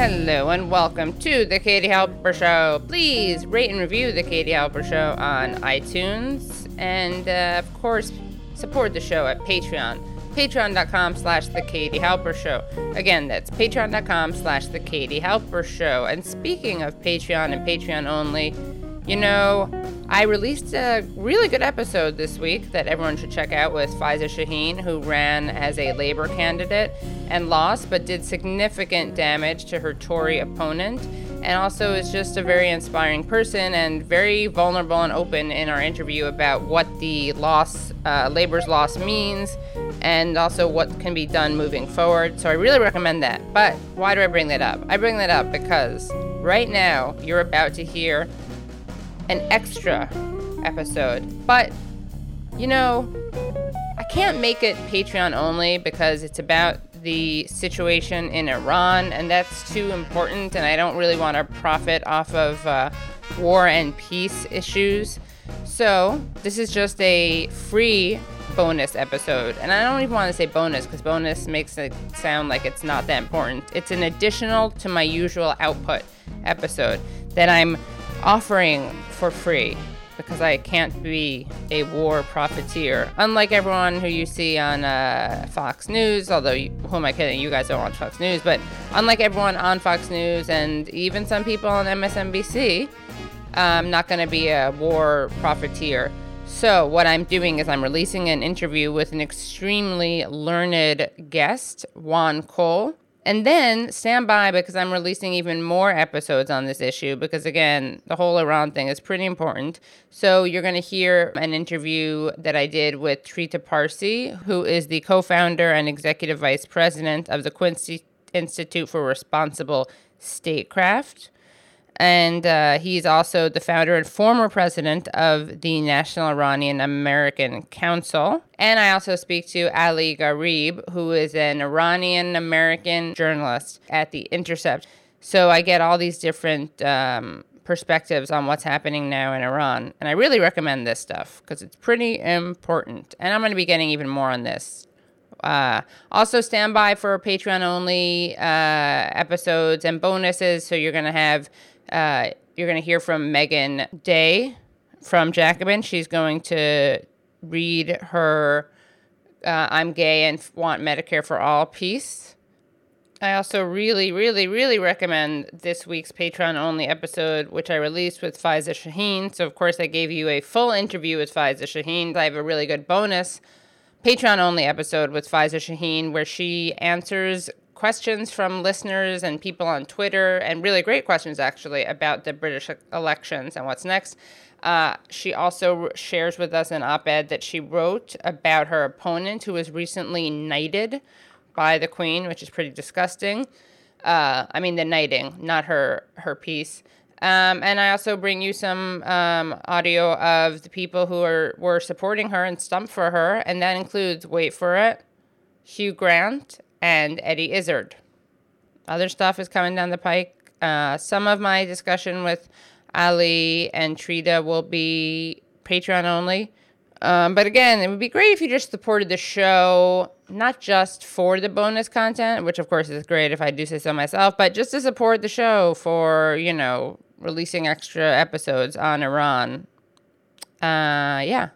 Hello and welcome to the Katie Halper Show. Please rate and review the Katie Halper Show on iTunes, and uh, of course, support the show at Patreon. Patreon.com slash The Katie Halper Show. Again, that's patreon.com slash The Katie Halper Show. And speaking of Patreon and Patreon only, you know, I released a really good episode this week that everyone should check out with Faiza Shaheen, who ran as a Labor candidate and lost, but did significant damage to her Tory opponent. And also is just a very inspiring person and very vulnerable and open in our interview about what the loss, uh, Labor's loss means, and also what can be done moving forward. So I really recommend that. But why do I bring that up? I bring that up because right now you're about to hear an extra episode. But, you know, I can't make it Patreon only because it's about the situation in Iran, and that's too important, and I don't really want to profit off of uh, war and peace issues. So, this is just a free bonus episode. And I don't even want to say bonus because bonus makes it sound like it's not that important. It's an additional to my usual output episode that I'm offering for free because I can't be a war profiteer. Unlike everyone who you see on uh, Fox News, although you, who am I kidding? You guys don't watch Fox News, but unlike everyone on Fox News and even some people on MSNBC, I'm not going to be a war profiteer. So, what I'm doing is I'm releasing an interview with an extremely learned guest, Juan Cole. And then stand by because I'm releasing even more episodes on this issue because, again, the whole Iran thing is pretty important. So, you're going to hear an interview that I did with Trita Parsi, who is the co founder and executive vice president of the Quincy Institute for Responsible Statecraft and uh, he's also the founder and former president of the National Iranian American Council. And I also speak to Ali Gharib, who is an Iranian American journalist at The Intercept. So I get all these different um, perspectives on what's happening now in Iran. And I really recommend this stuff because it's pretty important. And I'm going to be getting even more on this uh, also, stand by for Patreon only uh, episodes and bonuses. So, you're going to have uh, you're going to hear from Meagan Day from Jacobin. She's going to read her uh, I'm Gay and Want Medicare for All piece. I also really, really, really recommend this week's Patreon only episode, which I released with Faiza Shaheen. So, of course, I gave you a full interview with Faiza Shaheen. I have a really good bonus Patreon only episode with Faiza Shaheen where she answers questions from listeners and people on Twitter, and really great questions actually about the British elections and what's next. Uh, she also shares with us an op ed that she wrote about her opponent who was recently knighted by the Queen, which is pretty disgusting. Uh, I mean, the knighting, not her, her piece. Um, and I also bring you some um, audio of the people who are were supporting her and stumped for her, and that includes wait for it, Hugh Grant and Eddie Izzard. Other stuff is coming down the pike. Uh, some of my discussion with Ali and Trita will be Patreon only. Um, but again, it would be great if you just supported the show, not just for the bonus content, which of course is great if I do say so myself, but just to support the show for, you know, releasing extra episodes on Iran. Uh, yeah.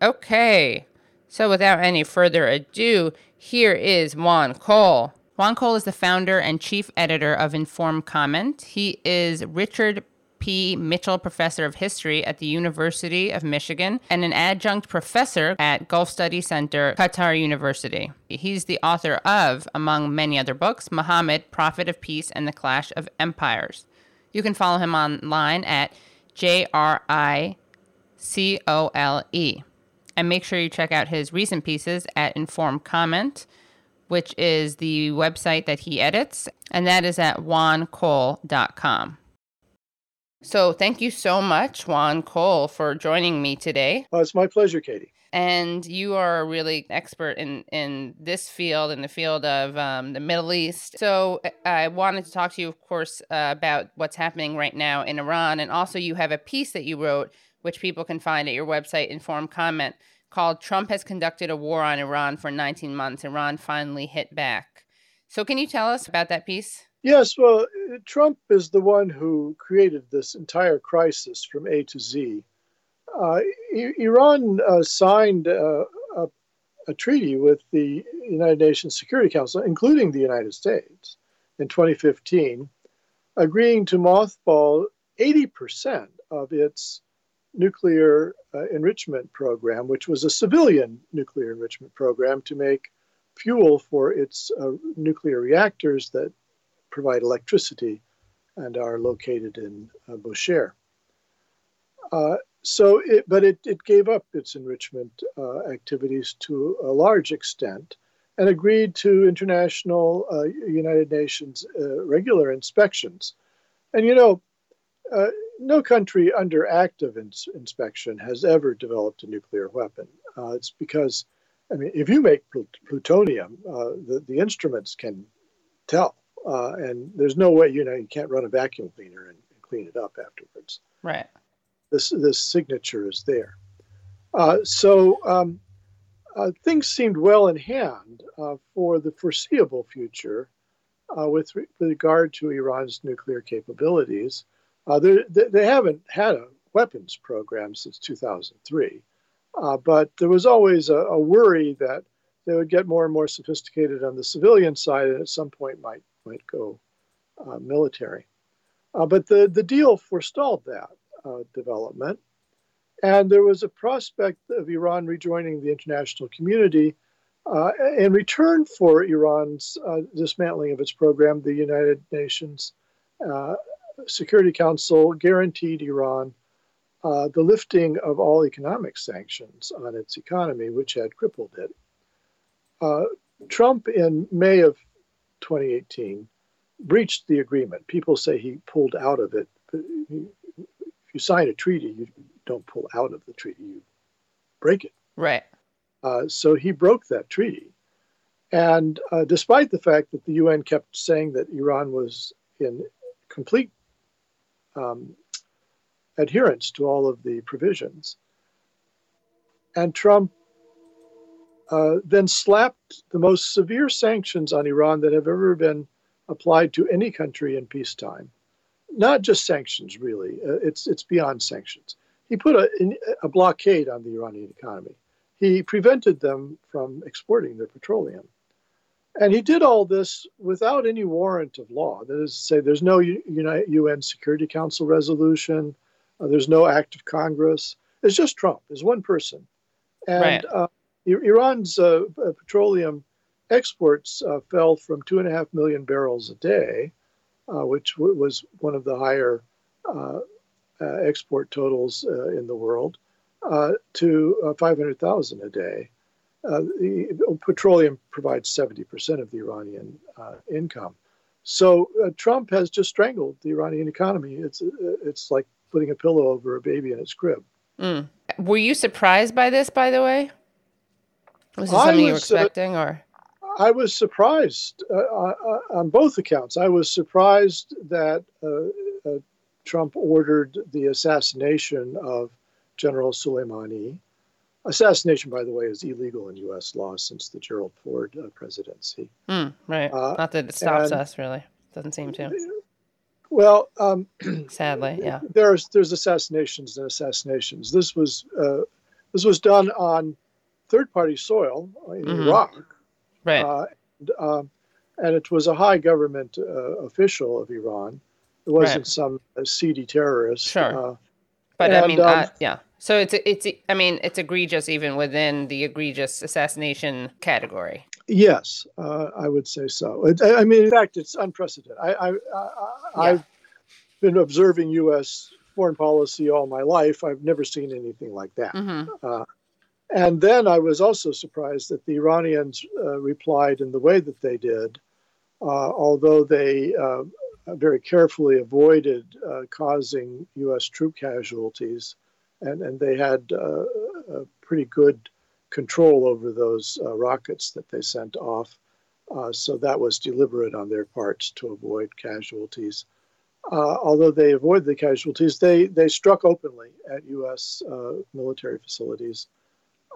Okay. So without any further ado, here is Juan Cole. Juan Cole is the founder and chief editor of Informed Comment. He is Richard P. Mitchell Professor of History at the University of Michigan and an adjunct professor at Gulf Study Center, Qatar University. He's the author of, among many other books, Muhammad, Prophet of Peace and the Clash of Empires. You can follow him online at J R I C O L E. And make sure you check out his recent pieces at Informed Comment, which is the website that he edits, and that is at juancole.com. So thank you so much, Juan Cole, for joining me today. Uh, it's my pleasure, Katie. And you are a really expert in, in this field, in the field of um, the Middle East. So I wanted to talk to you, of course, uh, about what's happening right now in Iran. And also, you have a piece that you wrote which people can find at your website, Informed Comment, called Trump has conducted a war on Iran for 19 months. Iran finally hit back. So, can you tell us about that piece? Yes, well, Trump is the one who created this entire crisis from A to Z. Uh, Iran uh, signed uh, a, a, treaty with the United Nations Security Council, including the United States, in 2015, agreeing to mothball 80% of its nuclear uh, enrichment program, which was a civilian nuclear enrichment program to make fuel for its uh, nuclear reactors that provide electricity and are located in uh. Uh, so, it, but it, it gave up its enrichment uh, activities to a large extent and agreed to international uh, United Nations uh, regular inspections. And you know, uh, no country under active ins- inspection has ever developed a nuclear weapon. it's because, I mean, if you make pl- plutonium, the, the instruments can tell uh, and there's no way you know you can't run a vacuum cleaner and, and clean it up afterwards. Right. This this signature is there. Uh, so um, uh, things seemed well in hand uh, for the foreseeable future uh, with, re- with, regard to Iran's nuclear capabilities. Uh, they, haven't had a weapons program since 2003, but there was always a, a worry that they would get more and more sophisticated on the civilian side and at some point might might go uh, military. Uh, but the, the deal forestalled that uh, development. And there was a prospect of Iran rejoining the international community. Uh, in return for Iran's uh, dismantling of its program, the United Nations uh, Security Council guaranteed Iran the lifting of all economic sanctions on its economy, which had crippled it. Trump, in May of 2018 breached the agreement. People say he pulled out of it. If you sign a treaty, you don't pull out of the treaty, you break it. Right. Uh, so he broke that treaty. And uh, despite the fact that the UN kept saying that Iran was in complete um, adherence to all of the provisions, and Trump uh, then slapped the most severe sanctions on Iran that have ever been applied to any country in peacetime. Not just sanctions, really. Uh, it's it's beyond sanctions. He put a, a blockade on the Iranian economy. He prevented them from exporting their petroleum. And he did all this without any warrant of law. That is to say, there's no UN Security Council resolution, uh, there's no act of Congress. It's just Trump, It's one person. And right. uh, Iran's uh, uh, petroleum exports uh, fell from two and a half million barrels a day, uh, which w- was one of the higher uh, uh, export totals in the world, to 500,000 a day. The, petroleum provides 70% of the Iranian income. So Trump has just strangled the Iranian economy. It's it's like putting a pillow over a baby in its crib. Mm. Were you surprised by this, by the way? Was this something was, you were uh, expecting, uh, or? I was surprised uh, uh, on both accounts. I was surprised that uh, uh, Trump ordered the assassination of General Soleimani. Assassination, by the way, is illegal in U.S. law since the Gerald Ford presidency. Mm, right. Not that it stops and, us, really. Doesn't seem to. Well, um, sadly, yeah. There's there's assassinations and assassinations. This was this was done on third party soil in mm-hmm. Iraq. Right. Uh, and, um, and, it was a high government uh, official of Iran. It wasn't right. some uh, seedy terrorist. Sure. Uh, but and, I mean, um, yeah. So it's it's I mean it's egregious even within the egregious assassination category. Yes, uh, I would say so. It, I mean, in fact, it's unprecedented. I, I, have yeah. been observing U.S. foreign policy all my life. I've never seen anything like that. Mm-hmm. Uh, and then I was also surprised that the Iranians uh, replied in the way that they did, uh, although they uh, very carefully avoided uh, causing U.S. troop casualties, and, and they had uh, pretty good control over those uh, rockets that they sent off. so that was deliberate on their parts to avoid casualties. although they avoided the casualties, they, they struck openly at U.S. military facilities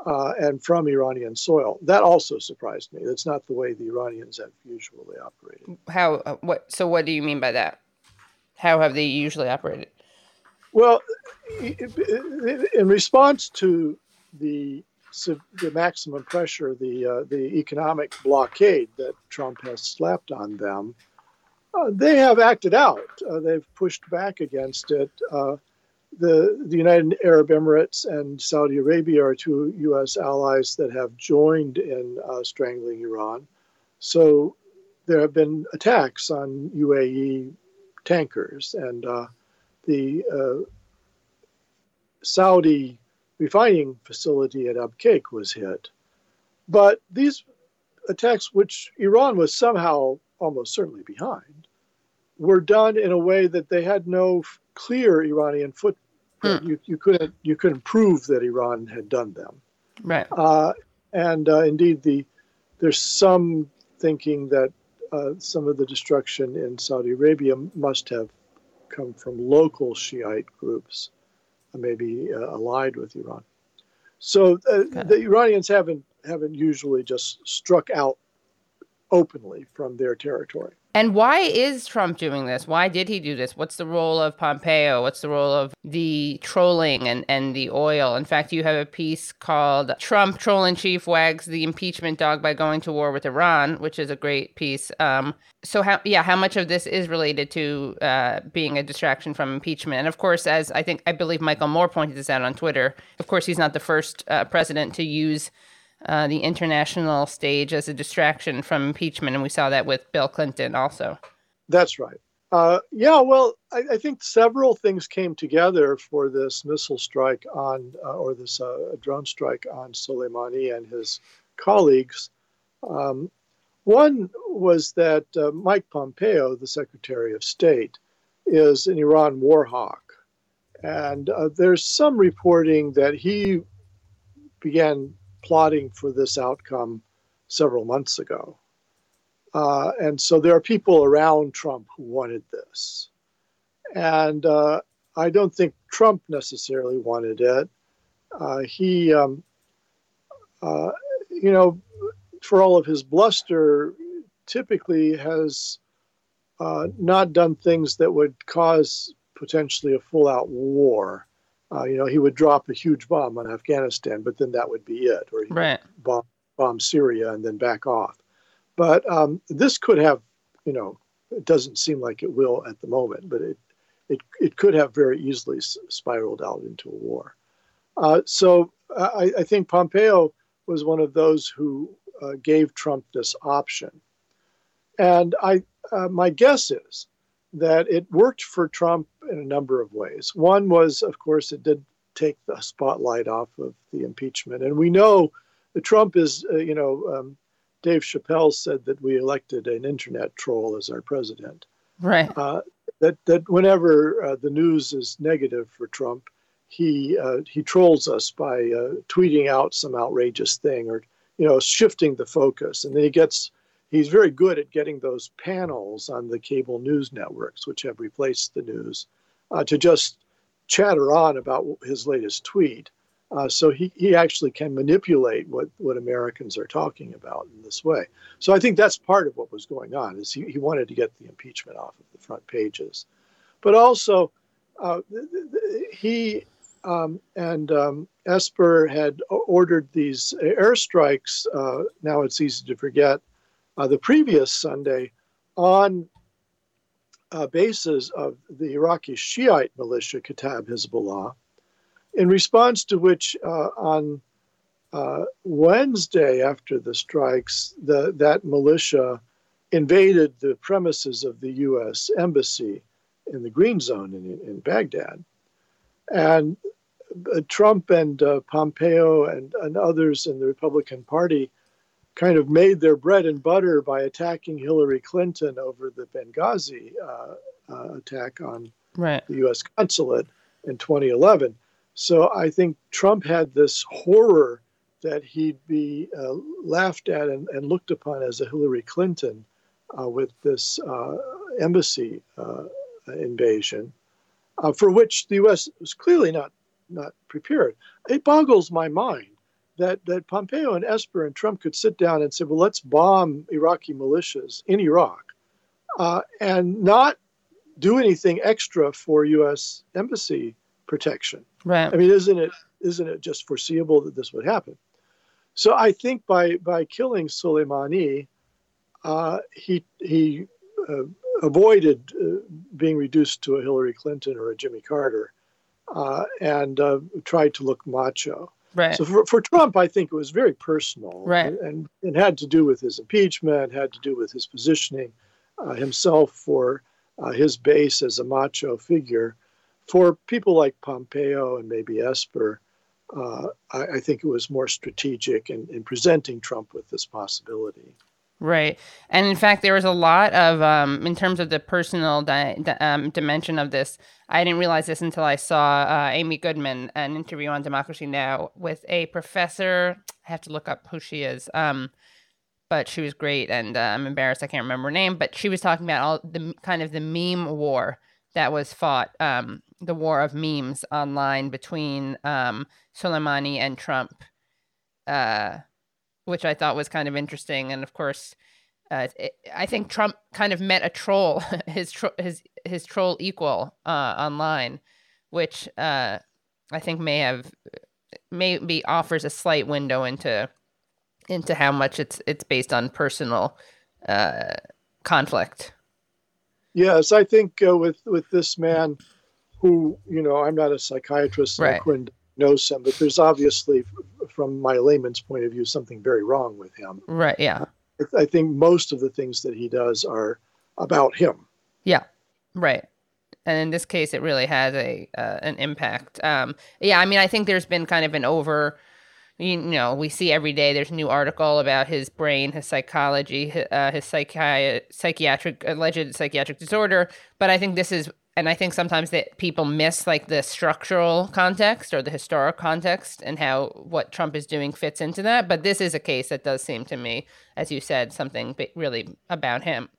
uh, and from Iranian soil. That also surprised me. That's not the way the Iranians have usually operated. How? Uh, what? So, what do you mean by that? How have they usually operated? Well, in response to the the maximum pressure, the uh, the economic blockade that Trump has slapped on them, uh, they have acted out. Uh, they've pushed back against it. Uh, the the United Arab Emirates and Saudi Arabia are two U.S. allies that have joined in uh, strangling Iran. So there have been attacks on UAE tankers, and uh, the Saudi refining facility at Abqaiq was hit. But these attacks, which Iran was somehow almost certainly behind, were done in a way that they had no clear Iranian footprint. Hmm. You, you couldn't you couldn't prove that Iran had done them. Right. Uh, and uh, indeed, the there's some thinking that uh, some of the destruction in Saudi Arabia must have come from local Shiite groups maybe uh, allied with Iran. So uh, the Iranians haven't haven't usually just struck out openly from their territory. And why is Trump doing this? Why did he do this? What's the role of Pompeo? What's the role of the trolling and, and the oil? In fact, you have a piece called Trump Troll in Chief Wags the Impeachment Dog by Going to War with Iran, which is a great piece. Um, so, how, yeah, how much of this is related to uh, being a distraction from impeachment? And of course, as I think, I believe Michael Moore pointed this out on Twitter, of course, he's not the first uh, president to use uh, the international stage as a distraction from impeachment, and we saw that with Bill Clinton also. That's right. Uh, yeah, well, I, I, think several things came together for this missile strike on, uh, or this uh, drone strike on Soleimani and his colleagues. Um, one was that uh, Mike Pompeo, the Secretary of State, is an Iran war hawk. And uh, there's some reporting that he began plotting for this outcome several months ago. Uh, and so there are people around Trump who wanted this. And uh, I don't think Trump necessarily wanted it. Uh, he, um, uh, you know, for all of his bluster, typically has uh, not done things that would cause potentially a full out war. Uh, you know, he would drop a huge bomb on Afghanistan, but then that would be it, or right. bomb, bomb Syria and then back off. But um, this could have, you know, it doesn't seem like it will at the moment, but it it, it could have very easily spiraled out into a war. Uh, so I, I, think Pompeo was one of those who uh, gave Trump this option, and I uh, my guess is that it worked for Trump in a number of ways. One was, of course, it did take the spotlight off of the impeachment. And we know that Trump is, uh, you know, um, Dave Chappelle said that we elected an internet troll as our president. Right. Uh, that, that whenever uh, the news is negative for Trump, he, uh, he trolls us by uh, tweeting out some outrageous thing or, you know, shifting the focus. And then he gets he's very good at getting those panels on the cable news networks, which have replaced the news, uh, to just chatter on about his latest tweet. Uh, so he, he actually can manipulate what, what Americans are talking about in this way. So I think that's part of what was going on is he, he wanted to get the impeachment off of the front pages. But also, uh, he um, and um, Esper had ordered these airstrikes. Uh, now it's easy to forget uh, the previous Sunday on uh, bases of the Iraqi Shiite militia Kata'ib Hezbollah, in response to which uh, on uh, Wednesday after the strikes, the, that militia invaded the premises of the U.S. Embassy in the Green Zone in, in Baghdad. And uh, Trump and uh, Pompeo and, and others in the Republican Party kind of made their bread and butter by attacking Hillary Clinton over the Benghazi uh, uh, attack on right. the U.S. consulate in 2011. So I think Trump had this horror that he'd be uh, laughed at and, and, looked upon as a Hillary Clinton uh, with this uh, embassy uh, invasion, for which the U.S. was clearly not not prepared. It boggles my mind that that Pompeo and Esper and Trump could sit down and say, well, let's bomb Iraqi militias in Iraq, uh, and not do anything extra for U.S. embassy protection. Right. I mean, isn't it isn't it just foreseeable that this would happen? So I think by by killing Soleimani, uh, he he uh, avoided uh, being reduced to a Hillary Clinton or a Jimmy Carter, uh, and uh, tried to look macho. Right. So for, for Trump, I think it was very personal, right. and it had to do with his impeachment, had to do with his positioning uh, himself for his base as a macho figure. For people like Pompeo and maybe Esper, uh, I, I, think it was more strategic in, in, presenting Trump with this possibility. Right. And in fact, there was a lot of, um, in terms of the personal di- di- um, dimension of this, I didn't realize this until I saw uh, Amy Goodman, an interview on Democracy Now! with a professor. I have to look up who she is. Um, but she was great, and uh, I'm embarrassed I can't remember her name. But she was talking about all the kind of the meme war that was fought um, the war of memes online between um, Soleimani and Trump, uh, which I thought was kind of interesting. And of course, uh, it, I think Trump kind of met a troll, his tro- his his troll equal uh, online, which uh, I think may have maybe offers a slight window into into how much it's it's based on personal uh, conflict. Yes, I think uh, with with this man who, you know, I'm not a psychiatrist, so right. I couldn't diagnose him, but there's obviously, from my layman's point of view, something very wrong with him. Right. Yeah. I, I think most of the things that he does are about him. Yeah. Right. And in this case, it really has a uh, an impact. Um, yeah, I mean, I think there's been kind of an over you know, we see every day there's a new article about his brain, his psychology, uh, his psychi- psychiatric alleged psychiatric disorder. But I think this is and I think sometimes that people miss like the structural context or the historic context and how what Trump is doing fits into that. But this is a case that does seem to me, as you said, something really about him.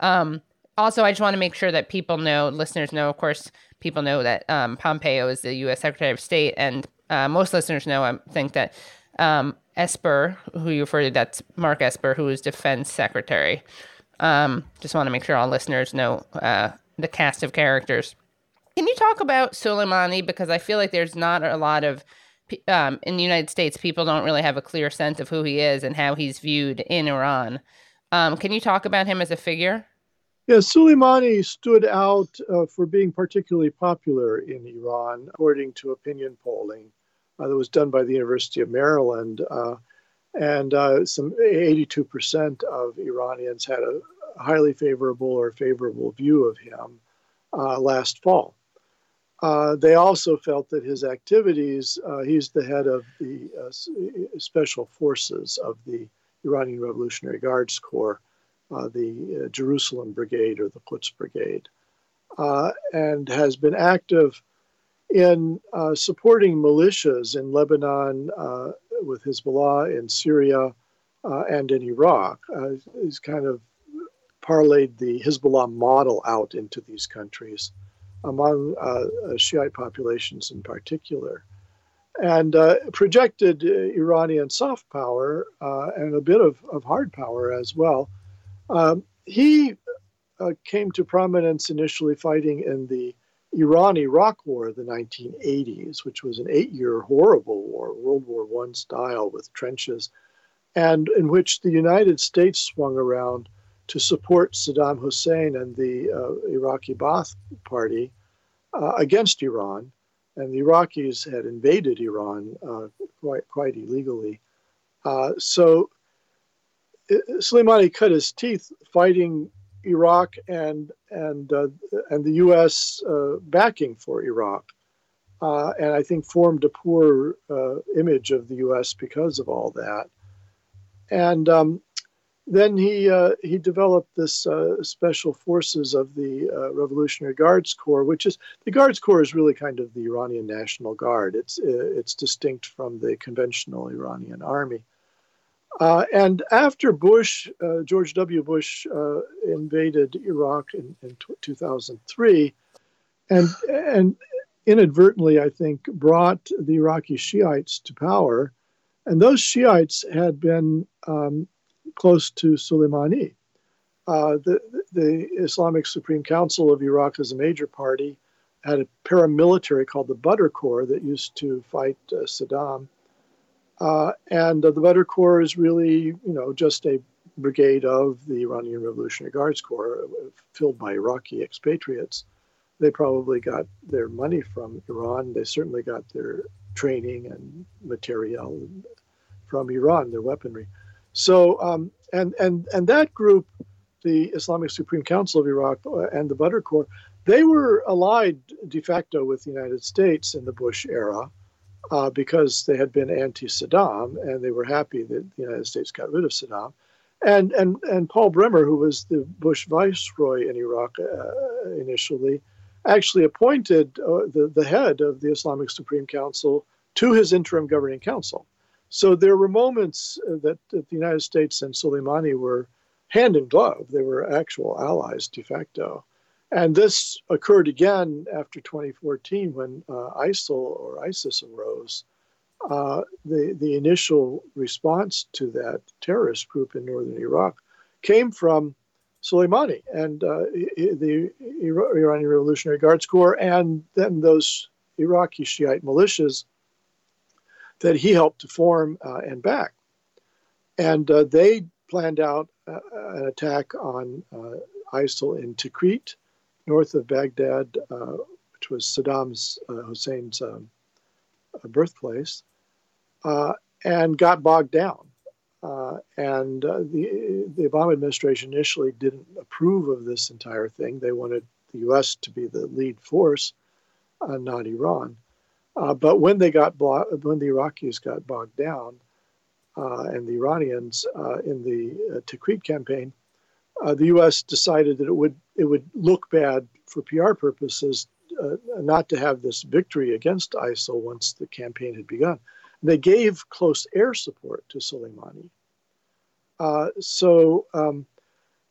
Um, also, I just want to make sure that people know, listeners know, of course, people know that um, Pompeo is the U.S. Secretary of State, and uh, most listeners know, I think that um, Esper, who you referred to, that's Mark Esper, who is Defense Secretary. Um, just want to make sure all listeners know uh, the cast of characters. Can you talk about Soleimani? Because I feel like there's not a lot of um, in the United States, people don't really have a clear sense of who he is and how he's viewed in Iran. Um, can you talk about him as a figure? Yeah, Soleimani stood out uh, for being particularly popular in Iran, according to opinion polling uh, that was done by the University of Maryland. Uh, and uh, some 82% of Iranians had a highly favorable or favorable view of him uh, last fall. Uh, they also felt that his activities, uh, he's the head of the uh, special forces of the Iranian Revolutionary Guards Corps, uh, the uh, Jerusalem Brigade or the Quds Brigade, and has been active in supporting militias in Lebanon with Hezbollah, in Syria, and in Iraq. he's kind of parlayed the Hezbollah model out into these countries among uh, uh, Shiite populations in particular, and uh, projected uh, Iranian soft power uh, and a bit of, of, hard power as well. Um, he uh, came to prominence initially fighting in the Iran Iraq War of the 1980s, which was an eight year horrible war, World War I style with trenches, and in which the United States swung around to support Saddam Hussein and the uh, Iraqi Ba'ath Party uh, against Iran. And the Iraqis had invaded Iran uh, quite, quite illegally. Uh, so uh, Soleimani cut his teeth fighting Iraq and, and, uh, and the U.S. backing for Iraq. and I think formed a poor image of the U.S. because of all that. And um, then he uh, he developed this uh, special forces of the uh, Revolutionary Guards Corps, which is the Guards Corps is really kind of the Iranian National Guard. It's uh, it's distinct from the conventional Iranian army. Uh, and after Bush, uh, George W. Bush invaded Iraq in, in t- 2003, and and inadvertently, I think, brought the Iraqi Shiites to power And those Shiites had been um, close to Soleimani. Uh, the, the Islamic Supreme Council of Iraq is a major party, had a paramilitary called the Badr Corps that used to fight uh, Saddam. Uh, and the Badr Corps is really, you know, just a brigade of the Iranian Revolutionary Guards Corps, uh, filled by Iraqi expatriates. They probably got their money from Iran. They certainly got their training and material from Iran, their weaponry. So, um, and and and that group, the Islamic Supreme Council of Iraq uh, and the Badr Corps, they were allied de facto with the United States in the Bush era. Uh, because they had been anti-Saddam and they were happy that the United States got rid of Saddam. And and and Paul Bremer, who was the Bush viceroy in Iraq uh, initially, actually appointed uh, the the head of the Islamic Supreme Council to his interim governing council. So there were moments uh, that, that the United States and Soleimani were hand in glove. They were actual allies de facto. And this occurred again after 2014 when uh, ISIL or ISIS arose uh, the, the initial response to that terrorist group in northern Iraq came from Soleimani and uh, the Iranian Revolutionary Guards Corps, and then those Iraqi Shiite militias that he helped to form uh, and back. And uh, they planned out uh, an attack on uh, ISIL in Tikrit, north of Baghdad, which was Saddam's Hussein's um, birthplace uh, and got bogged down. Uh, and uh, the, the Obama administration initially didn't approve of this entire thing. They wanted the U.S. to be the lead force, uh, not Iran. Uh, but when they got blo- when the Iraqis got bogged down, uh, and the Iranians in the Tikrit campaign, the U.S. decided that it would it would look bad for PR purposes not to have this victory against ISIL once the campaign had begun. They gave close air support to Soleimani. Uh, so um,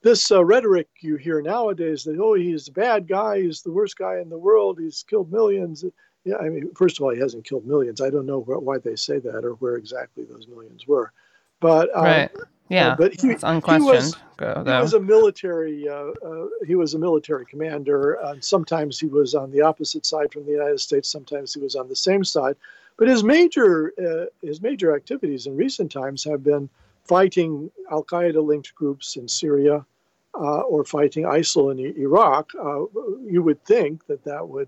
this uh, rhetoric you hear nowadays that oh he's a bad guy, he's the worst guy in the world, he's killed millions. Yeah, I mean, first of all, he hasn't killed millions. I don't know wh- why they say that or where exactly those millions were, but um, right. Yeah, uh, but he, it's unquestioned. He was, Go, he was a military. Uh, uh, he was a military commander. And sometimes he was on the opposite side from the United States. Sometimes he was on the same side. But his major uh, his major activities in recent times have been fighting Al Qaeda linked groups in Syria uh, or fighting ISIL in Iraq. Uh, you would think that that would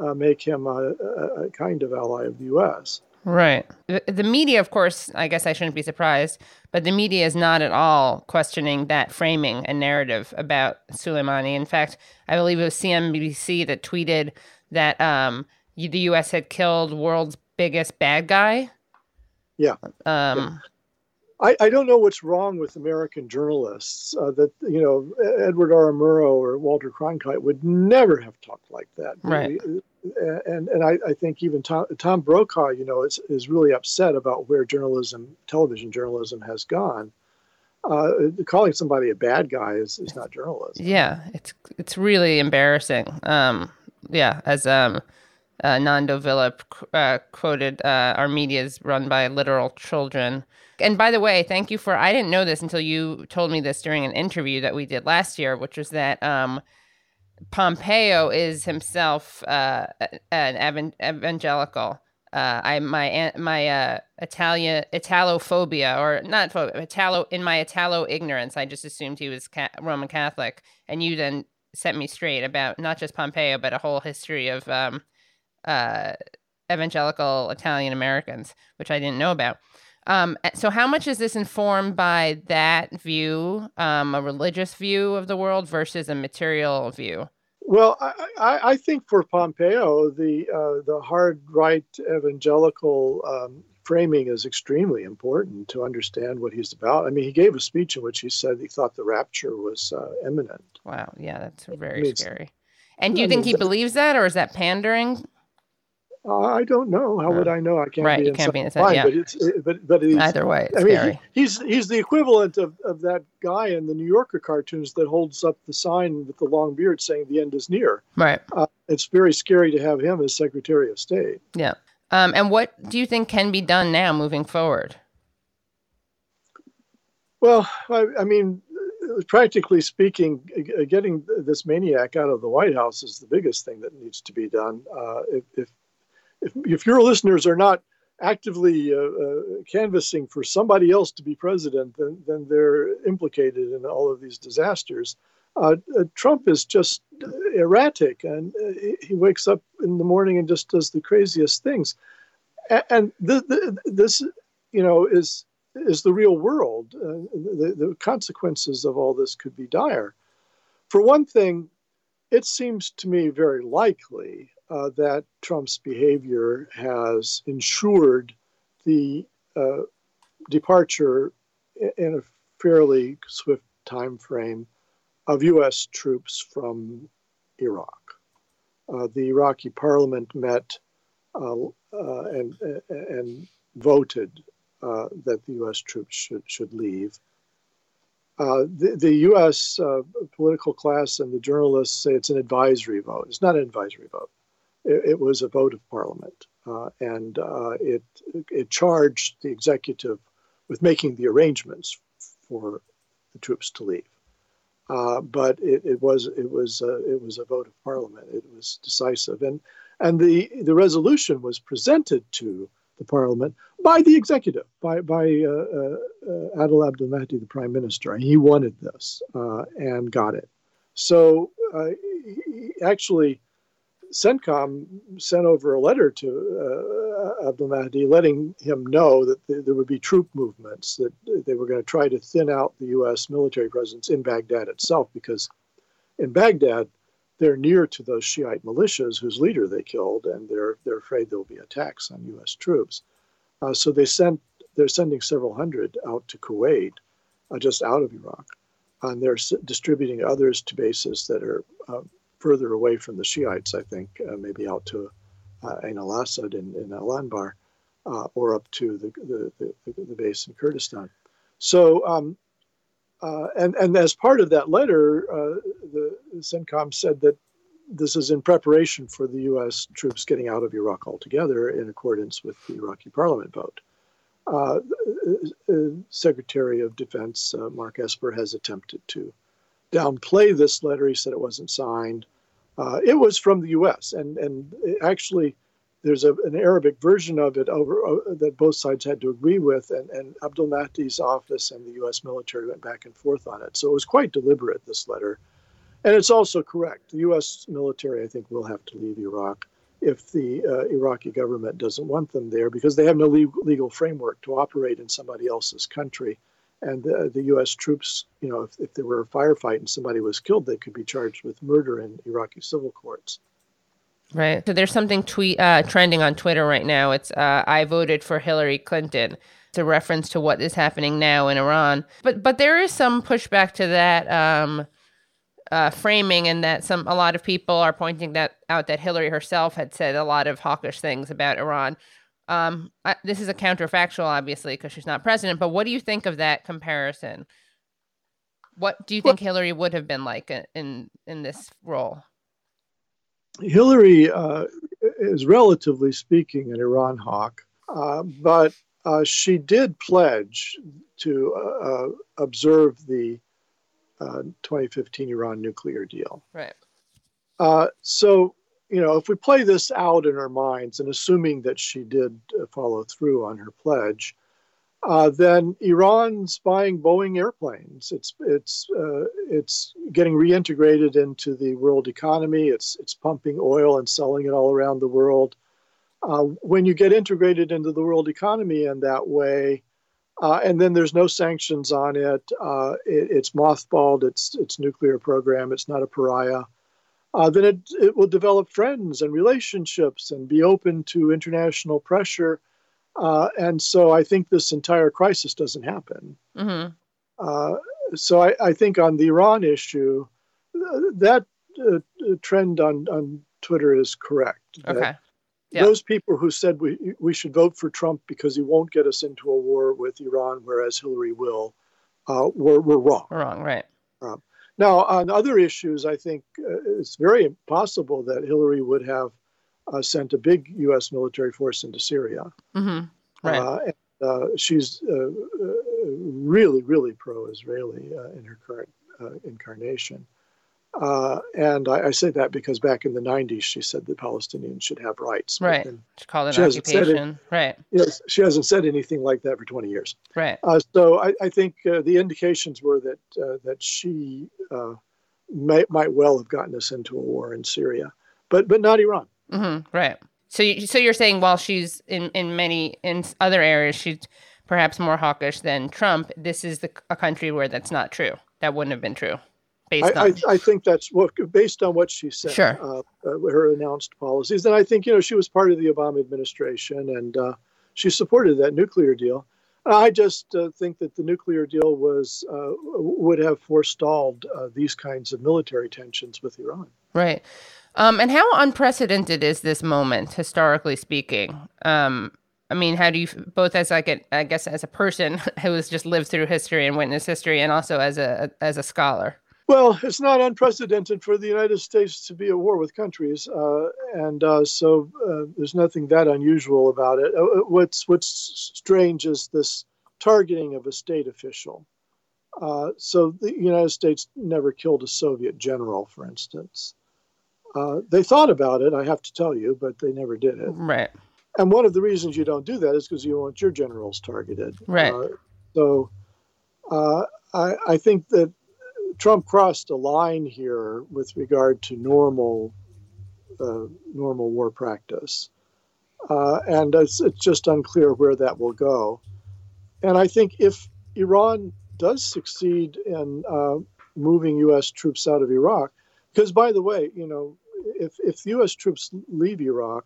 uh, make him a, a, kind of ally of the U.S. Right. The media, of course, I guess I shouldn't be surprised, but the media is not at all questioning that framing and narrative about Soleimani. In fact, I believe it was CNBC that tweeted that um, the U.S. had killed world's biggest bad guy. Yeah. Um, yeah. I, I don't know what's wrong with American journalists uh, that you know Edward R. Murrow or Walter Cronkite would never have talked like that. Right. And and I, I think even Tom, Tom Brokaw, you know, is is really upset about where journalism, television journalism, has gone. Uh, calling somebody a bad guy is, is not journalism. Yeah, it's it's really embarrassing. Um, yeah, as um, uh, Nando Vila uh, quoted, uh, "Our media is run by literal children." And by the way, thank you for. I didn't know this until you told me this during an interview that we did last year, which was that um, Pompeo is himself uh, an evangelical. Uh, I my my uh, Italian Italophobia or not phobia, Italo in my Italo ignorance, I just assumed he was ca- Roman Catholic, and you then set me straight about not just Pompeo but a whole history of um, uh, evangelical Italian Americans, which I didn't know about. Um, so, how much is this informed by that view, um, a religious view of the world versus a material view? Well, I, I, I think for Pompeo, the uh, the hard right evangelical um, framing is extremely important to understand what he's about. I mean, he gave a speech in which he said he thought the rapture was uh, imminent. Wow, yeah, that's very I mean, scary. And do you think he believes that, or is that pandering? Uh, I don't know. How would I know? I can't right, be you can't be inside. Yeah. But it's but but either way. I mean, he, he's he's the equivalent of, of that guy in the New Yorker cartoons that holds up the sign with the long beard saying the end is near. Right. Uh, it's very scary to have him as Secretary of State. Yeah. Um, and what do you think can be done now moving forward? Well, I, I mean, practically speaking, getting this maniac out of the White House is the biggest thing that needs to be done. Uh, if, if, if, if your listeners are not actively uh, uh, canvassing for somebody else to be president, then, then they're implicated in all of these disasters. Uh, uh Trump is just erratic, and uh, he wakes up in the morning and just does the craziest things. And, this, you know, is is the real world. Uh, the, the consequences of all this could be dire. For one thing, it seems to me very likely uh, that Trump's behavior has ensured the uh, departure in a fairly swift time frame of U.S. troops from Iraq. Uh, the Iraqi parliament met uh, uh, and, and voted uh, that the U.S. troops should, should leave. Uh, the, the, U.S. Uh, political class and the journalists say it's an advisory vote. It's not an advisory vote it, was a vote of parliament, uh, and uh, it it charged the executive with making the arrangements for the troops to leave. Uh, but it, it, was it was uh, it was a vote of parliament. It was decisive, and and the the resolution was presented to the parliament by the executive, by by uh, uh, uh Adel Abdul Mahdi, the prime minister. He wanted this uh, and got it. So actually, CENTCOM sent over a letter to uh, Abdul Mahdi letting him know that th- there would be troop movements, that they were going to try to thin out the U.S. military presence in Baghdad itself, because in Baghdad, they're near to those Shiite militias whose leader they killed, and they're, they're afraid there will be attacks on U.S. troops. Uh, so they sent, they're sending several hundred out to Kuwait, uh, just out of Iraq. And they're s- distributing others to bases that are uh, further away from the Shiites, I think, uh, maybe out to uh, Ain al Assad in, Al Anbar uh, or up to the, the, the, the, base in Kurdistan. So, um, uh, and, and as part of that letter, uh, the, the CENTCOM said that this is in preparation for the U.S. troops getting out of Iraq altogether in accordance with the Iraqi parliament vote. Uh, Secretary of Defense uh, Mark Esper has attempted to downplay this letter. He said it wasn't signed. Uh, it was from the U.S. and and actually, there's a, an Arabic version of it over uh, that both sides had to agree with, and, and Abdul Mahdi's office and the U.S. military went back and forth on it. So it was quite deliberate. This letter, and it's also correct. The U.S. military, I think, will have to leave Iraq if the uh, Iraqi government doesn't want them there because they have no legal framework to operate in somebody else's country and the, the U.S. troops, you know, if, if there were a firefight and somebody was killed, they could be charged with murder in Iraqi civil courts. Right. So there's something tweet uh, trending on Twitter right now. It's uh, I voted for Hillary Clinton. It's a reference to what is happening now in Iran. But but there is some pushback to that um, uh, framing, and that some a lot of people are pointing that out that Hillary herself had said a lot of hawkish things about Iran. Um, I, this is a counterfactual, obviously, because she's not president. But what do you think of that comparison? What do you think well, Hillary would have been like in in this role? Hillary uh, is, relatively speaking, an Iran hawk, uh, but uh, she did pledge to uh, uh, observe the uh, 2015 Iran nuclear deal. Right. so you know, if we play this out in our minds and assuming that she did uh, follow through on her pledge, uh, then Iran's buying Boeing airplanes. It's it's uh, it's getting reintegrated into the world economy. It's it's pumping oil and selling it all around the world. Uh, when you get integrated into the world economy in that way, uh, and then there's no sanctions on it, uh, it, it's mothballed. Its its nuclear program. It's not a pariah uh, then it, it will develop friends and relationships and be open to international pressure. Uh, and so I think this entire crisis doesn't happen. Mm-hmm. Uh, so I, I, think on the Iran issue, that uh, trend on, on Twitter is correct. Okay. Yeah. Those people who said we, we should vote for Trump because he won't get us into a war with Iran, whereas Hillary will, uh, were, were wrong. Wrong, right. Uh, now, on other issues, I think uh, it's very possible that Hillary would have uh, sent a big U.S. military force into Syria. Mm-hmm. Right. Uh, and, uh, she's uh, uh, really, really pro-Israeli in her current incarnation. Uh, and I, I, say that because back in the 90s, she said that Palestinians should have rights. Right. She called it occupation. It, right. Yes, she hasn't said anything like that for 20 years. Right. Uh, so I, I think uh, the indications were that uh, that she uh, may, might well have gotten us into a war in Syria, but but not Iran. Mm-hmm. Right. So you, so you're saying while she's in in many in other areas she's perhaps more hawkish than Trump, this is the, a country where that's not true. That wouldn't have been true based I, on? I, I, think that's what based on what she said. Sure. Uh, uh, her announced policies, and I think you know she was part of the Obama administration, and uh, she supported that nuclear deal. I just uh, think that the nuclear deal was uh, would have forestalled uh, these kinds of military tensions with Iran. Right. Um, and how unprecedented is this moment, historically speaking? Um, I mean, how do you both as like a, I guess as a person who has just lived through history and witnessed history, and also as a as a scholar? Well, it's not unprecedented for the United States to be at war with countries, uh, and uh, so uh, there's nothing that unusual about it. Uh, uh, what's what's strange is this targeting of a state official. Uh, so the United States never killed a Soviet general, for instance. they thought about it, I have to tell you, but they never did it. Right. And one of the reasons you don't do that is because you want your generals targeted. Right. so I, I think that Trump crossed a line here with regard to normal uh, normal war practice, uh, and it's, it's just unclear where that will go. And I think if Iran does succeed in uh, moving U.S. troops out of Iraq, because by the way, you know, if if U.S. troops leave Iraq,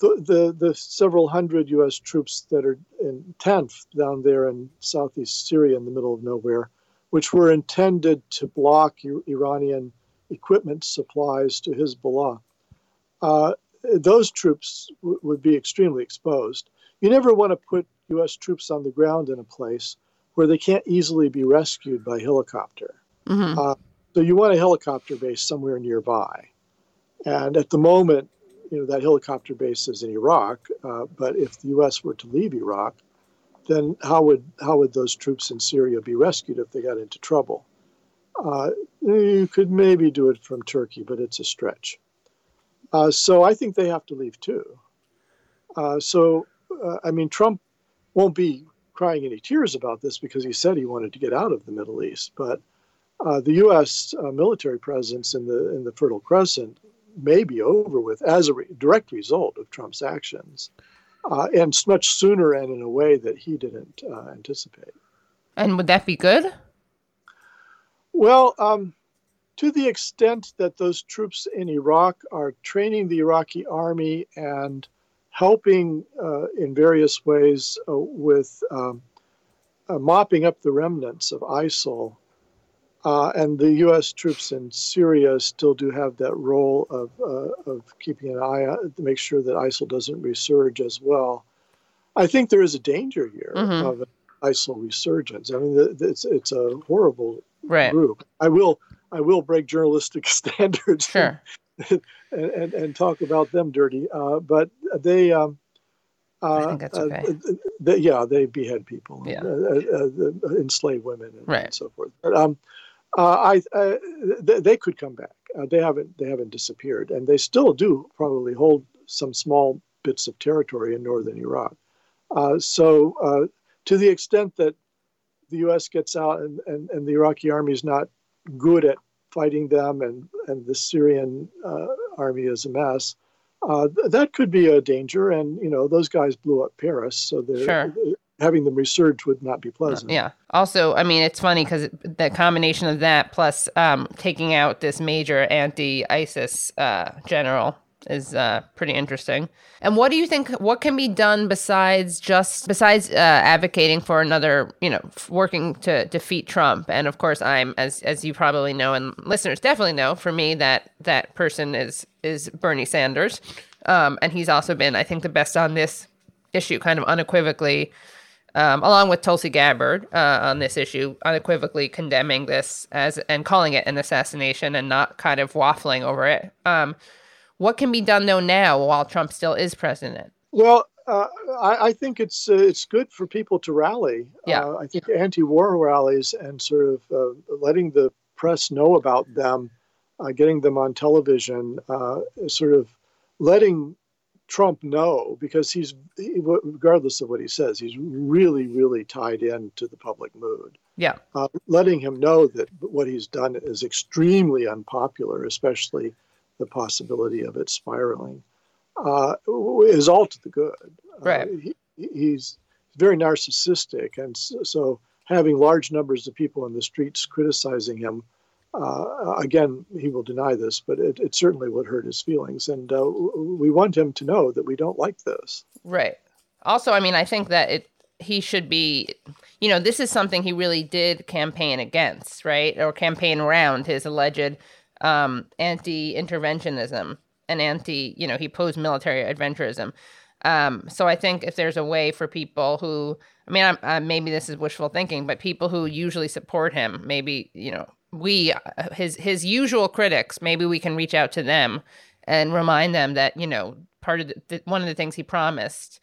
the, the, the several hundred U.S. troops that are in tenth down there in southeast Syria in the middle of nowhere which were intended to block Iranian equipment supplies to Hezbollah. Uh, those troops w- would be extremely exposed. You never want to put U.S. troops on the ground in a place where they can't easily be rescued by helicopter. Mm-hmm. Uh, so you want a helicopter base somewhere nearby. And at the moment, you know that helicopter base is in Iraq. Uh, but if the U.S. were to leave Iraq, then how would how would those troops in Syria be rescued if they got into trouble? Uh, you could maybe do it from Turkey, but it's a stretch. Uh, so I think they have to leave too. Uh, so uh, I mean, Trump won't be crying any tears about this because he said he wanted to get out of the Middle East, but uh, the U.S. Uh, military presence in the in the Fertile Crescent may be over with as a re- direct result of Trump's actions uh, and much sooner and in a way that he didn't uh, anticipate. And would that be good? Well, um, to the extent that those troops in Iraq are training the Iraqi army and helping uh, in various ways uh, with um, uh, mopping up the remnants of ISIL uh, and the U.S. troops in Syria still do have that role of, uh, of keeping an eye on to make sure that ISIL doesn't resurge as well. I think there is a danger here mm-hmm. of an ISIL resurgence. I mean, it's it's a horrible right. group. I will I will break journalistic standards sure. and, and, and talk about them dirty, uh, but they. Um, uh, I think that's uh, okay. They, yeah, they behead people, yeah. Uh, enslave women, and, right. and so forth. But, um, uh, I, uh, th- they could come back. Uh, they haven't they haven't disappeared, and they still do probably hold some small bits of territory in northern Iraq. Uh, so, uh, to the extent that the U.S. gets out and, and, and the Iraqi army is not good at fighting them, and and the Syrian uh, army is a mess. Th- that could be a danger, and you know those guys blew up Paris, so they're sure having them resurge would not be pleasant. Yeah. Also, I mean, it's funny because the combination of that plus um, taking out this major anti-ISIS uh, general is uh, pretty interesting. And what do you think? What can be done besides just besides uh, advocating for another, you know, working to defeat Trump? And of course, I'm as as you probably know, and listeners definitely know, for me that that person is is Bernie Sanders, um, and he's also been, I think, the best on this issue, kind of unequivocally um, along with Tulsi Gabbard uh, on this issue, unequivocally condemning this as and calling it an assassination and not kind of waffling over it. Um, What can be done though now while Trump still is president? Well, uh, I, I, think it's uh, it's good for people to rally. Yeah. Uh, I think anti-war rallies and sort of uh, letting the press know about them, uh, getting them on television, uh, sort of letting Trump know because he's regardless of what he says, he's really really tied in to the public mood. Yeah. letting him know that what he's done is extremely unpopular, especially the possibility of it spiraling uh, is all to the good. Uh, right. Uh, he, he's very narcissistic, and so, so, having large numbers of people in the streets criticizing him, uh, again, he will deny this, but it, it, certainly would hurt his feelings, and uh, we want him to know that we don't like this. Right. Also, I mean, I think that it he should be, you know, this is something he really did campaign against, right, or campaign around his alleged um, anti-interventionism and anti, you know, he posed military adventurism. Um, so I think if there's a way for people who, I mean, uh, maybe this is wishful thinking, but people who usually support him, maybe you know, we uh, his his usual critics, maybe we can reach out to them and remind them that you know part of the, one of the things he promised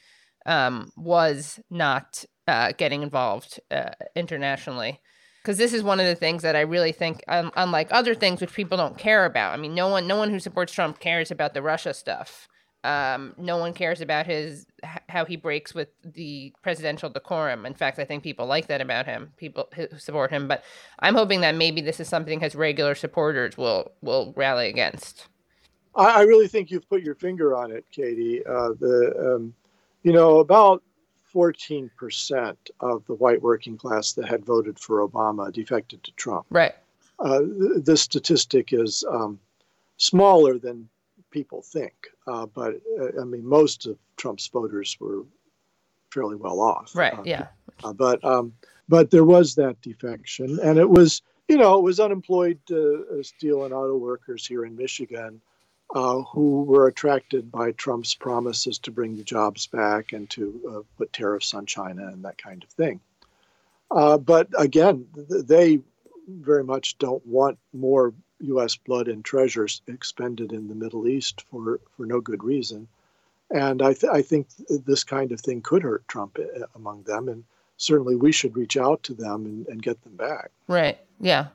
um, was not uh, getting involved uh, internationally because this is one of the things that I really think, um, unlike other things which people don't care about. I mean, no one, no one who supports Trump cares about the Russia stuff. Um, no one cares about his how he breaks with the presidential decorum. In fact, I think people like that about him. People who support him, but I'm hoping that maybe this is something his regular supporters will will rally against. I, I really think you've put your finger on it, Katie. Uh, the um, you know about 14% of the white working class that had voted for Obama defected to Trump. Right. Uh, th- this statistic is um, smaller than people think, uh, but uh, I mean, most of Trump's voters were fairly well off. Right. Uh, yeah. Uh, but um, but there was that defection, and it was you know it was unemployed uh, steel and auto workers here in Michigan uh, who were attracted by Trump's promises to bring the jobs back and to uh, put tariffs on China and that kind of thing. Uh, but again, they very much don't want more U.S. blood and treasures expended in the Middle East for, for no good reason. And I, th- I think this kind of thing could hurt Trump uh, among them. And certainly we should reach out to them and, and get them back. Right. Yeah.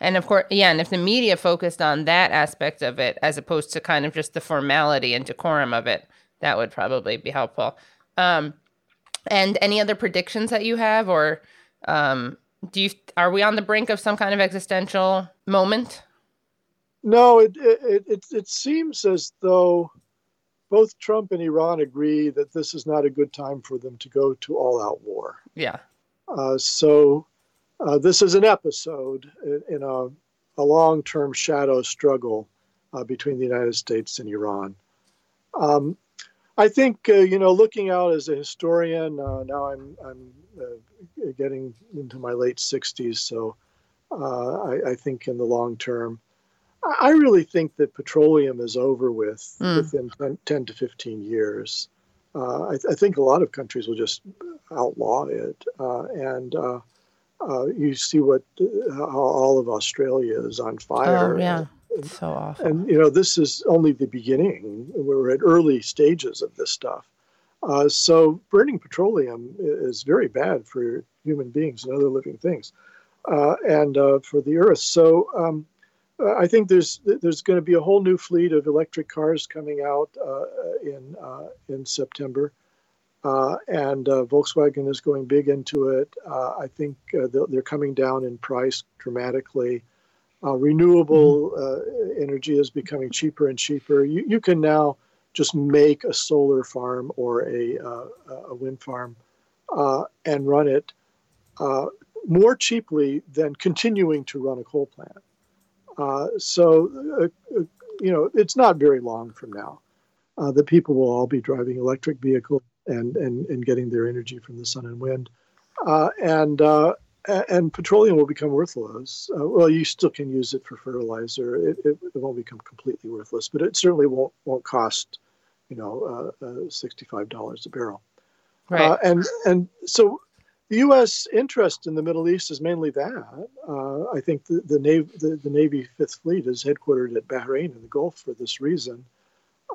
And of course, yeah, and if the media focused on that aspect of it as opposed to kind of just the formality and decorum of it, that would probably be helpful. Um, and any other predictions that you have, or um, do you are we on the brink of some kind of existential moment? No, it it it, it seems as though both Trump and Iran agree that this is not a good time for them to go to all-out war. Yeah. Uh, so uh, this is an episode in a, a long term shadow struggle uh, between the United States and Iran. Um, I think, uh, you know, looking out as a historian, uh, now I'm, I'm uh, getting into my late 60s, so uh, I, I, think in the long term, I really think that petroleum is over with mm. within 10, 10, to 15 years. I, I, think a lot of countries will just outlaw it. and uh, you see what how all of Australia is on fire. Oh yeah, it's so awful. And you know, this is only the beginning. We're at early stages of this stuff. Uh, so burning petroleum is very bad for human beings and other living things, uh, and uh, for the earth. So um, I think there's there's going to be a whole new fleet of electric cars coming out uh, in uh, in September. Uh, and uh, Volkswagen is going big into it. Uh, I think uh, they're coming down in price dramatically. Uh, renewable mm-hmm. Uh, energy is becoming cheaper and cheaper. You, you, can now just make a solar farm or a, a wind farm and run it more cheaply than continuing to run a coal plant. So, you know, it's not very long from now that people will all be driving electric vehicles and, and, and getting their energy from the sun and wind. Uh, and uh, and petroleum will become worthless. Uh, well, you still can use it for fertilizer. It, it, it, won't become completely worthless, but it certainly won't won't cost, you know, uh, uh, sixty five dollars a barrel. Right. Uh, and and so, the U.S. interest in the Middle East is mainly that. I think the the Navy the, the Navy Fifth Fleet is headquartered at Bahrain in the Gulf for this reason.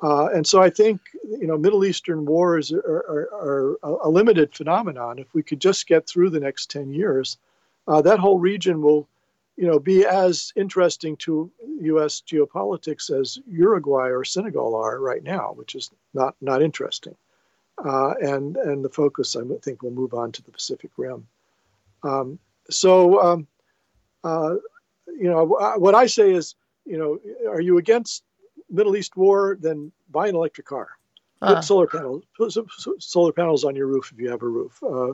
Uh, and so I think you know Middle Eastern wars are, are, are, a limited phenomenon. If we could just get through the next ten years, uh, that whole region will, you know, be as interesting to U.S. geopolitics as Uruguay or Senegal are right now, which is not not interesting. Uh, and and the focus I think will move on to the Pacific Rim. Um, so, um, uh, you know, what I say is, you know, are you against Middle East war, then buy an electric car. Put uh solar panels, put solar panels on your roof if you have a roof. Uh,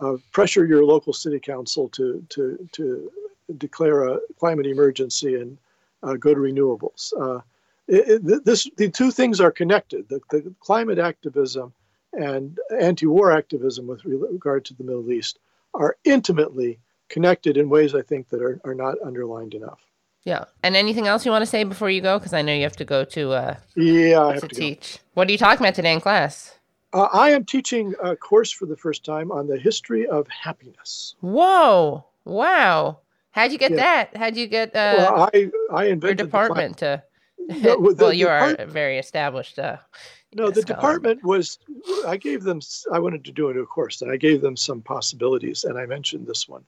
uh, pressure your local city council to to to declare a climate emergency and uh, go to renewables. Uh, it, it, this the two things are connected. The, the climate activism and anti-war activism with regard to the Middle East are intimately connected in ways I think that are, are not underlined enough. Yeah. And anything else you want to say before you go? Because I know you have to go to uh, yeah, I have to, to teach. Go. What are you talking about today in class? Uh, I am teaching a course for the first time on the history of happiness. Whoa! Wow! How'd you get yeah. that? How'd you get? Uh, well, I I invented your department to. No, well, you are very established. Uh, no, the department was. I gave them. I wanted to do a new course, and I gave them some possibilities, and I mentioned this one,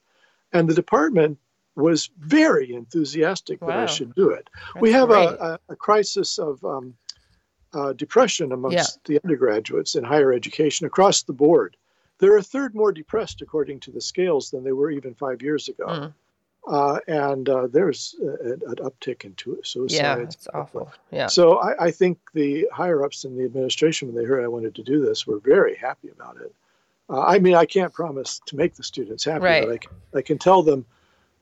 and the department was very enthusiastic wow. that I should do it. That's we have a, a, a, crisis of um, uh, depression amongst yeah. the undergraduates in higher education across the board. They're a third more depressed, according to the scales, than they were even five years ago. Mm. Uh, and uh, there's a, an uptick in suicides. Yeah, it's awful. Yeah. So I, I, think the higher ups in the administration, when they heard I wanted to do this, were very happy about it. Uh, I mean, I can't promise to make the students happy, right. but I can, I can tell them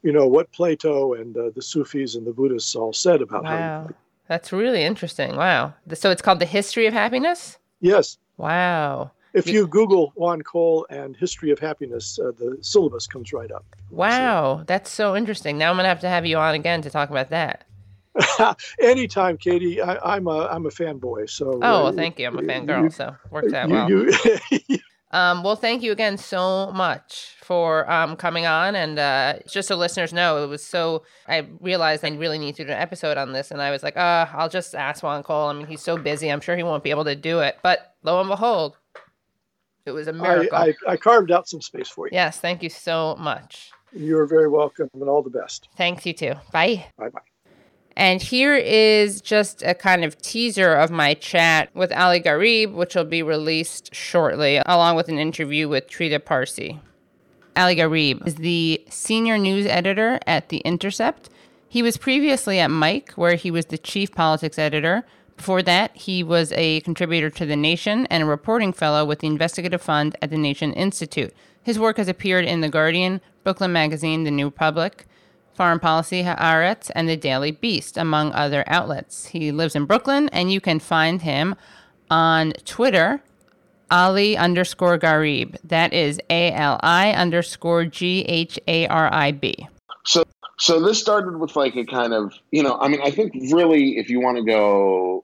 you know what Plato and uh, the Sufis and the Buddhists all said about wow. how. That's really interesting. Wow. So it's called the History of Happiness. Yes. Wow. If you Google Juan Cole and History of Happiness, uh, the syllabus comes right up. Wow, so. that's so interesting. Now I'm gonna have to have you on again to talk about that. Anytime, Katie. I, am a I'm a fanboy. So. Oh, well, uh, thank you. I'm a fangirl, so works out well. You, Um, well, thank you again so much for um, coming on. And uh, just so listeners know, it was so, I realized I really need to do an episode on this. And I was like, uh, I'll just ask Juan Cole. I mean, he's so busy. I'm sure he won't be able to do it. But lo and behold, it was a miracle. I, I, I carved out some space for you. Yes. Thank you so much. You're very welcome and all the best. Thanks, you too. Bye. Bye bye. And here is just a kind of teaser of my chat with Ali Gharib, which will be released shortly, along with an interview with Trita Parsi. Ali Gharib is the senior news editor at The Intercept. He was previously at Mic, where he was the chief politics editor. Before that, he was a contributor to The Nation and a reporting fellow with the Investigative Fund at the Nation Institute. His work has appeared in The Guardian, Brooklyn Magazine, The New Republic, Foreign Policy Haaretz, and the Daily Beast, among other outlets. He lives in Brooklyn, and you can find him on Twitter, Ali underscore Gharib. That is A L I underscore G H A R I B. So, so this started with like a kind of, you know, I mean, I think really, if you want to go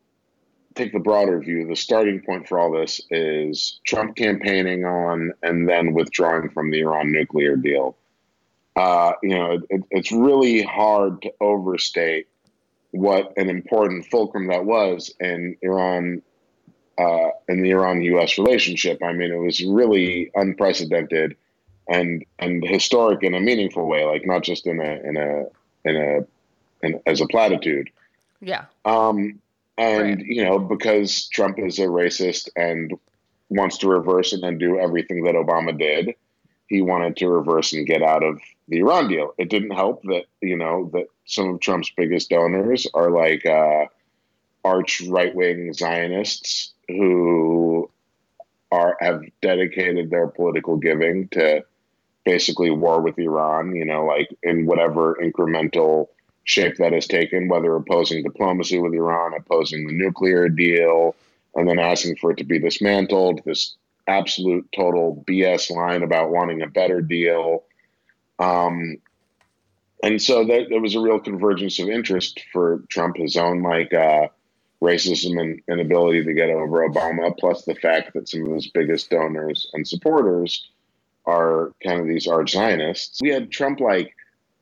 take the broader view, the starting point for all this is Trump campaigning on and then withdrawing from the Iran nuclear deal uh, you know, it, it's really hard to overstate what an important fulcrum that was in Iran, uh, in the Iran-U.S. relationship. I mean, it was really unprecedented and and historic in a meaningful way, like not just in a in a in a in, as a platitude. Yeah. Um, and right. you know, because Trump is a racist and wants to reverse and undo everything that Obama did, he wanted to reverse and get out of the Iran deal. It didn't help that you know that some of Trump's biggest donors are like uh, arch right wing Zionists who are have dedicated their political giving to basically war with Iran. You know, like in whatever incremental shape that has taken, whether opposing diplomacy with Iran, opposing the nuclear deal, and then asking for it to be dismantled. This absolute total BS line about wanting a better deal um, and so there, there, was a real convergence of interest for Trump, his own like uh, racism and inability to get over Obama, plus the fact that some of his biggest donors and supporters are kind of these arch Zionists. We had Trump like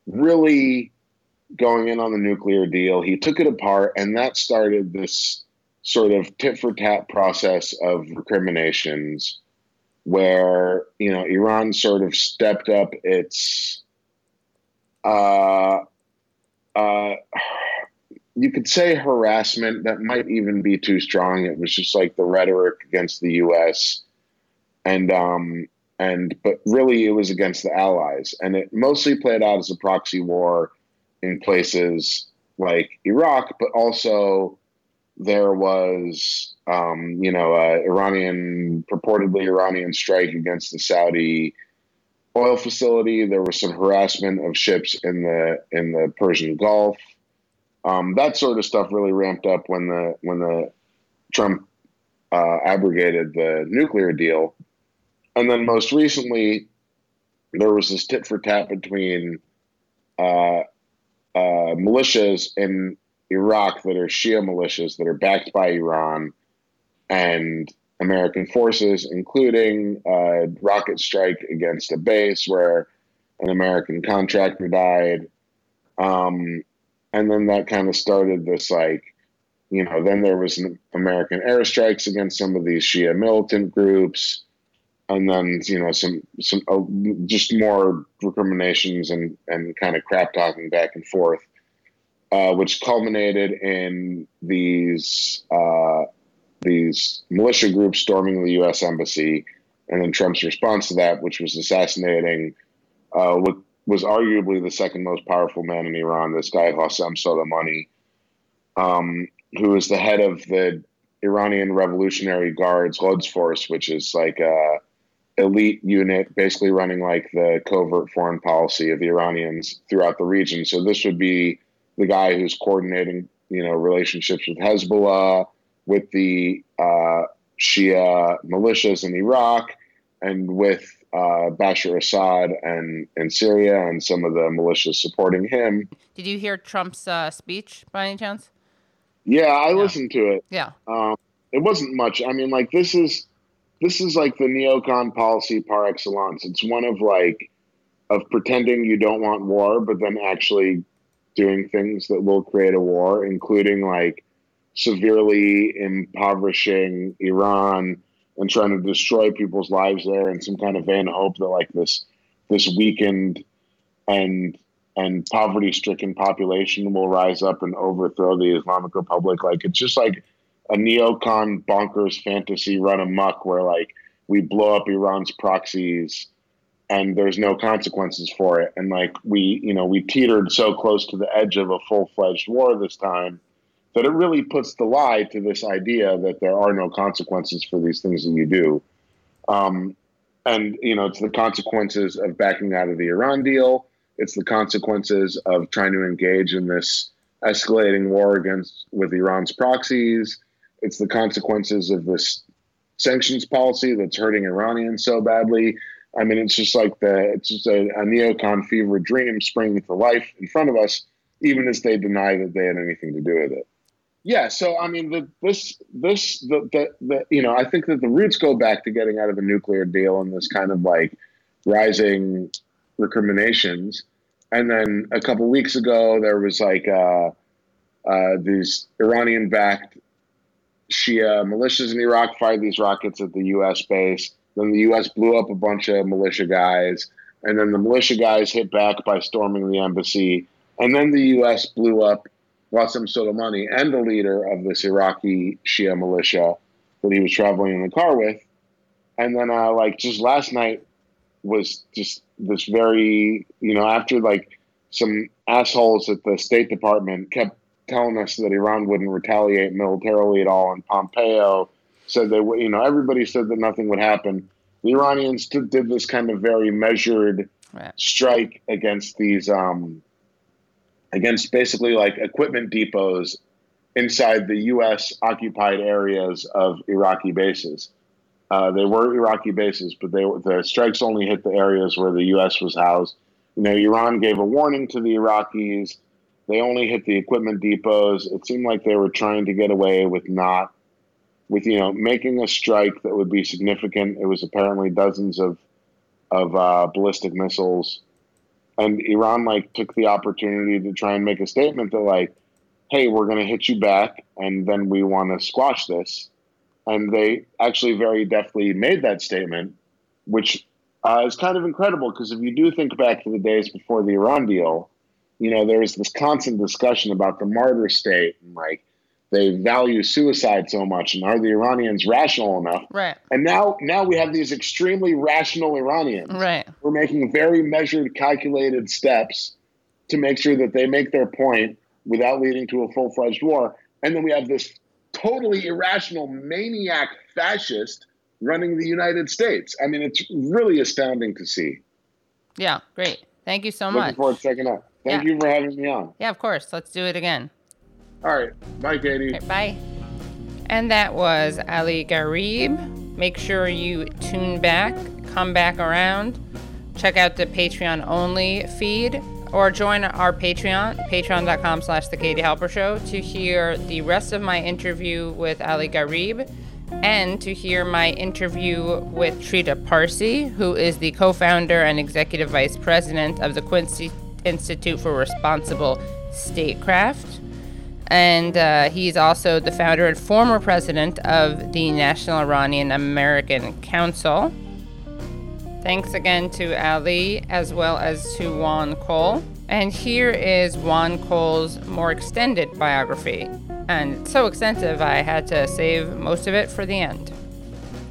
really going in on the nuclear deal. He took it apart, and that started this sort of tit for tat process of recriminations where you know Iran sort of stepped up its uh, uh, you could say harassment that might even be too strong it was just like the rhetoric against the US and um and but really it was against the allies and it mostly played out as a proxy war in places like Iraq but also there was, um, you know, uh, Iranian purportedly Iranian strike against the Saudi oil facility. There was some harassment of ships in the in the Persian Gulf. Um, that sort of stuff really ramped up when the when the Trump uh, abrogated the nuclear deal, and then most recently there was this tit for tat between uh, uh, militias in Iraq that are Shia militias that are backed by Iran and American forces, including a rocket strike against a base where an American contractor died. Um, and then that kind of started this like, you know, then there was an American airstrikes against some of these Shia militant groups, and then you know some some uh, just more recriminations and and kind of crap talking back and forth uh, which culminated in these uh, these militia groups storming the U.S. embassy, and then Trump's response to that, which was assassinating uh, what was arguably the second most powerful man in Iran, this guy Qasem Soleimani, um, who is the head of the Iranian Revolutionary Guards Quds Force, which is like a elite unit, basically running like the covert foreign policy of the Iranians throughout the region. So this would be the guy who's coordinating, you know, relationships with Hezbollah, with the uh, Shia militias in Iraq, and with uh, Bashar Assad and in Syria, and some of the militias supporting him. Did you hear Trump's uh, speech by any chance? Yeah, I listened to it. Yeah, um, it wasn't much. I mean, like this is this is like the neocon policy par excellence. It's one of like of pretending you don't want war, but then actually doing things that will create a war, including like severely impoverishing Iran and trying to destroy people's lives there in some kind of vain hope that like this this weakened and and poverty stricken population will rise up and overthrow the Islamic Republic. Like it's just like a neocon bonkers fantasy run amok where like we blow up Iran's proxies and there's no consequences for it. And like we, you know, we teetered so close to the edge of a full fledged war this time that it really puts the lie to this idea that there are no consequences for these things that you do. Um, and you know, it's the consequences of backing out of the Iran deal. It's the consequences of trying to engage in this escalating war against with Iran's proxies. It's the consequences of this sanctions policy that's hurting Iranians so badly. I mean, it's just like the it's just a, a neocon fever dream springing to life in front of us, even as they deny that they had anything to do with it. Yeah, so I mean, the, this this the, the the you know, I think that the roots go back to getting out of the nuclear deal and this kind of like rising recriminations, and then a couple weeks ago there was like uh, uh, these Iranian-backed Shia militias in Iraq fired these rockets at the U.S. base then the U.S. blew up a bunch of militia guys, and then the militia guys hit back by storming the embassy, and then the U.S. blew up Qasem Soleimani and the leader of this Iraqi Shia militia that he was traveling in the car with, and then uh, like just last night was just this very you know after like some assholes at the State Department kept telling us that Iran wouldn't retaliate militarily at all, and Pompeo said they you know everybody said that nothing would happen. The Iranians did this kind of very measured right. strike against these um, against basically like equipment depots inside the U.S. occupied areas of Iraqi bases. Uh, they were Iraqi bases, but they the strikes only hit the areas where the U.S. was housed. You know, Iran gave a warning to the Iraqis. They only hit the equipment depots. It seemed like they were trying to get away with not with you know making a strike that would be significant. It was apparently dozens of of uh, ballistic missiles, and Iran like took the opportunity to try and make a statement that like hey, we're going to hit you back, and then we want to squash this. And they actually very deftly made that statement, which uh, is kind of incredible because if you do think back to the days before the Iran deal, you know, there was this constant discussion about the martyr state and like they value suicide so much and are the Iranians rational enough? Right. And now now we have these extremely rational Iranians. Right. We're making very measured, calculated steps to make sure that they make their point without leading to a full fledged war. And then we have this totally irrational maniac fascist running the United States. I mean, it's really astounding to see. Yeah, great. Thank you so Looking much. forward to checking out. Thank Yeah. you for having me on. Yeah, of course. Let's do it again. All right. Bye, Katie. Okay, bye. And that was Ali Gharib. Make sure you tune back, come back around, check out the Patreon only feed, or join our Patreon, patreon.com slash the Katie Halper Show, to hear the rest of my interview with Ali Gharib and to hear my interview with Trita Parsi, who is the co founder and executive vice president of the Quincy Institute for Responsible Statecraft and uh, he's also the founder and former president of the National Iranian American Council. Thanks again to Ali as well as to Juan Cole. And here is Juan Cole's more extended biography. And so extensive, I had to save most of it for the end.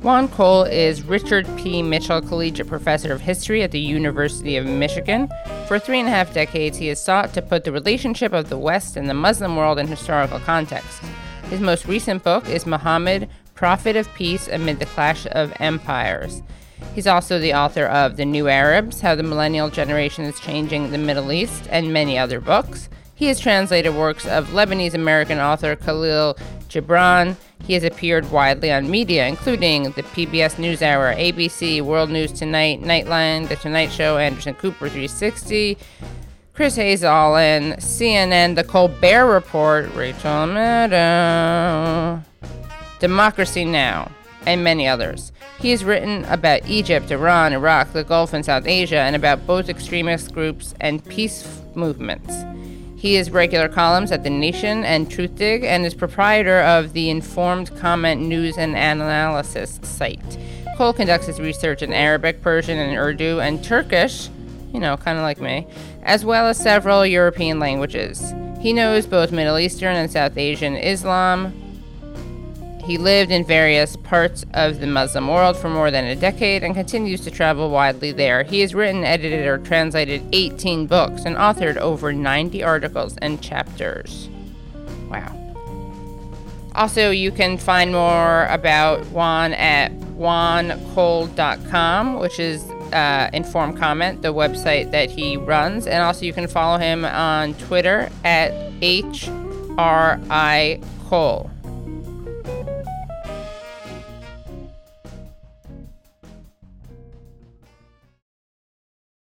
Juan Cole is Richard P. Mitchell Collegiate Professor of History at the University of Michigan. For three and a half decades, he has sought to put the relationship of the West and the Muslim world in historical context. His most recent book is Muhammad, Prophet of Peace Amid the Clash of Empires. He's also the author of The New Arabs How the Millennial Generation is Changing the Middle East, and many other books. He has translated works of Lebanese American author Khalil Gibran. He has appeared widely on media, including the PBS NewsHour, ABC, World News Tonight, Nightline, The Tonight Show, Anderson Cooper 360, Chris Hayes All In, CNN, The Colbert Report, Rachel Maddow, Democracy Now!, and many others. He has written about Egypt, Iran, Iraq, the Gulf, and South Asia, and about both extremist groups and peace movements. He is regular columns at The Nation and Truthdig and is proprietor of the Informed Comment News and Analysis site. Cole conducts his research in Arabic, Persian, and Urdu, and Turkish, you know, kind of like me, as well as several European languages. He knows both Middle Eastern and South Asian Islam, he lived in various parts of the Muslim world for more than a decade and continues to travel widely there. He has written, edited, or translated 18 books and authored over 90 articles and chapters. Wow. Also, you can find more about Juan at juancole.com, which is uh, Inform Comment, the website that he runs. And also, you can follow him on Twitter at HRI Cole.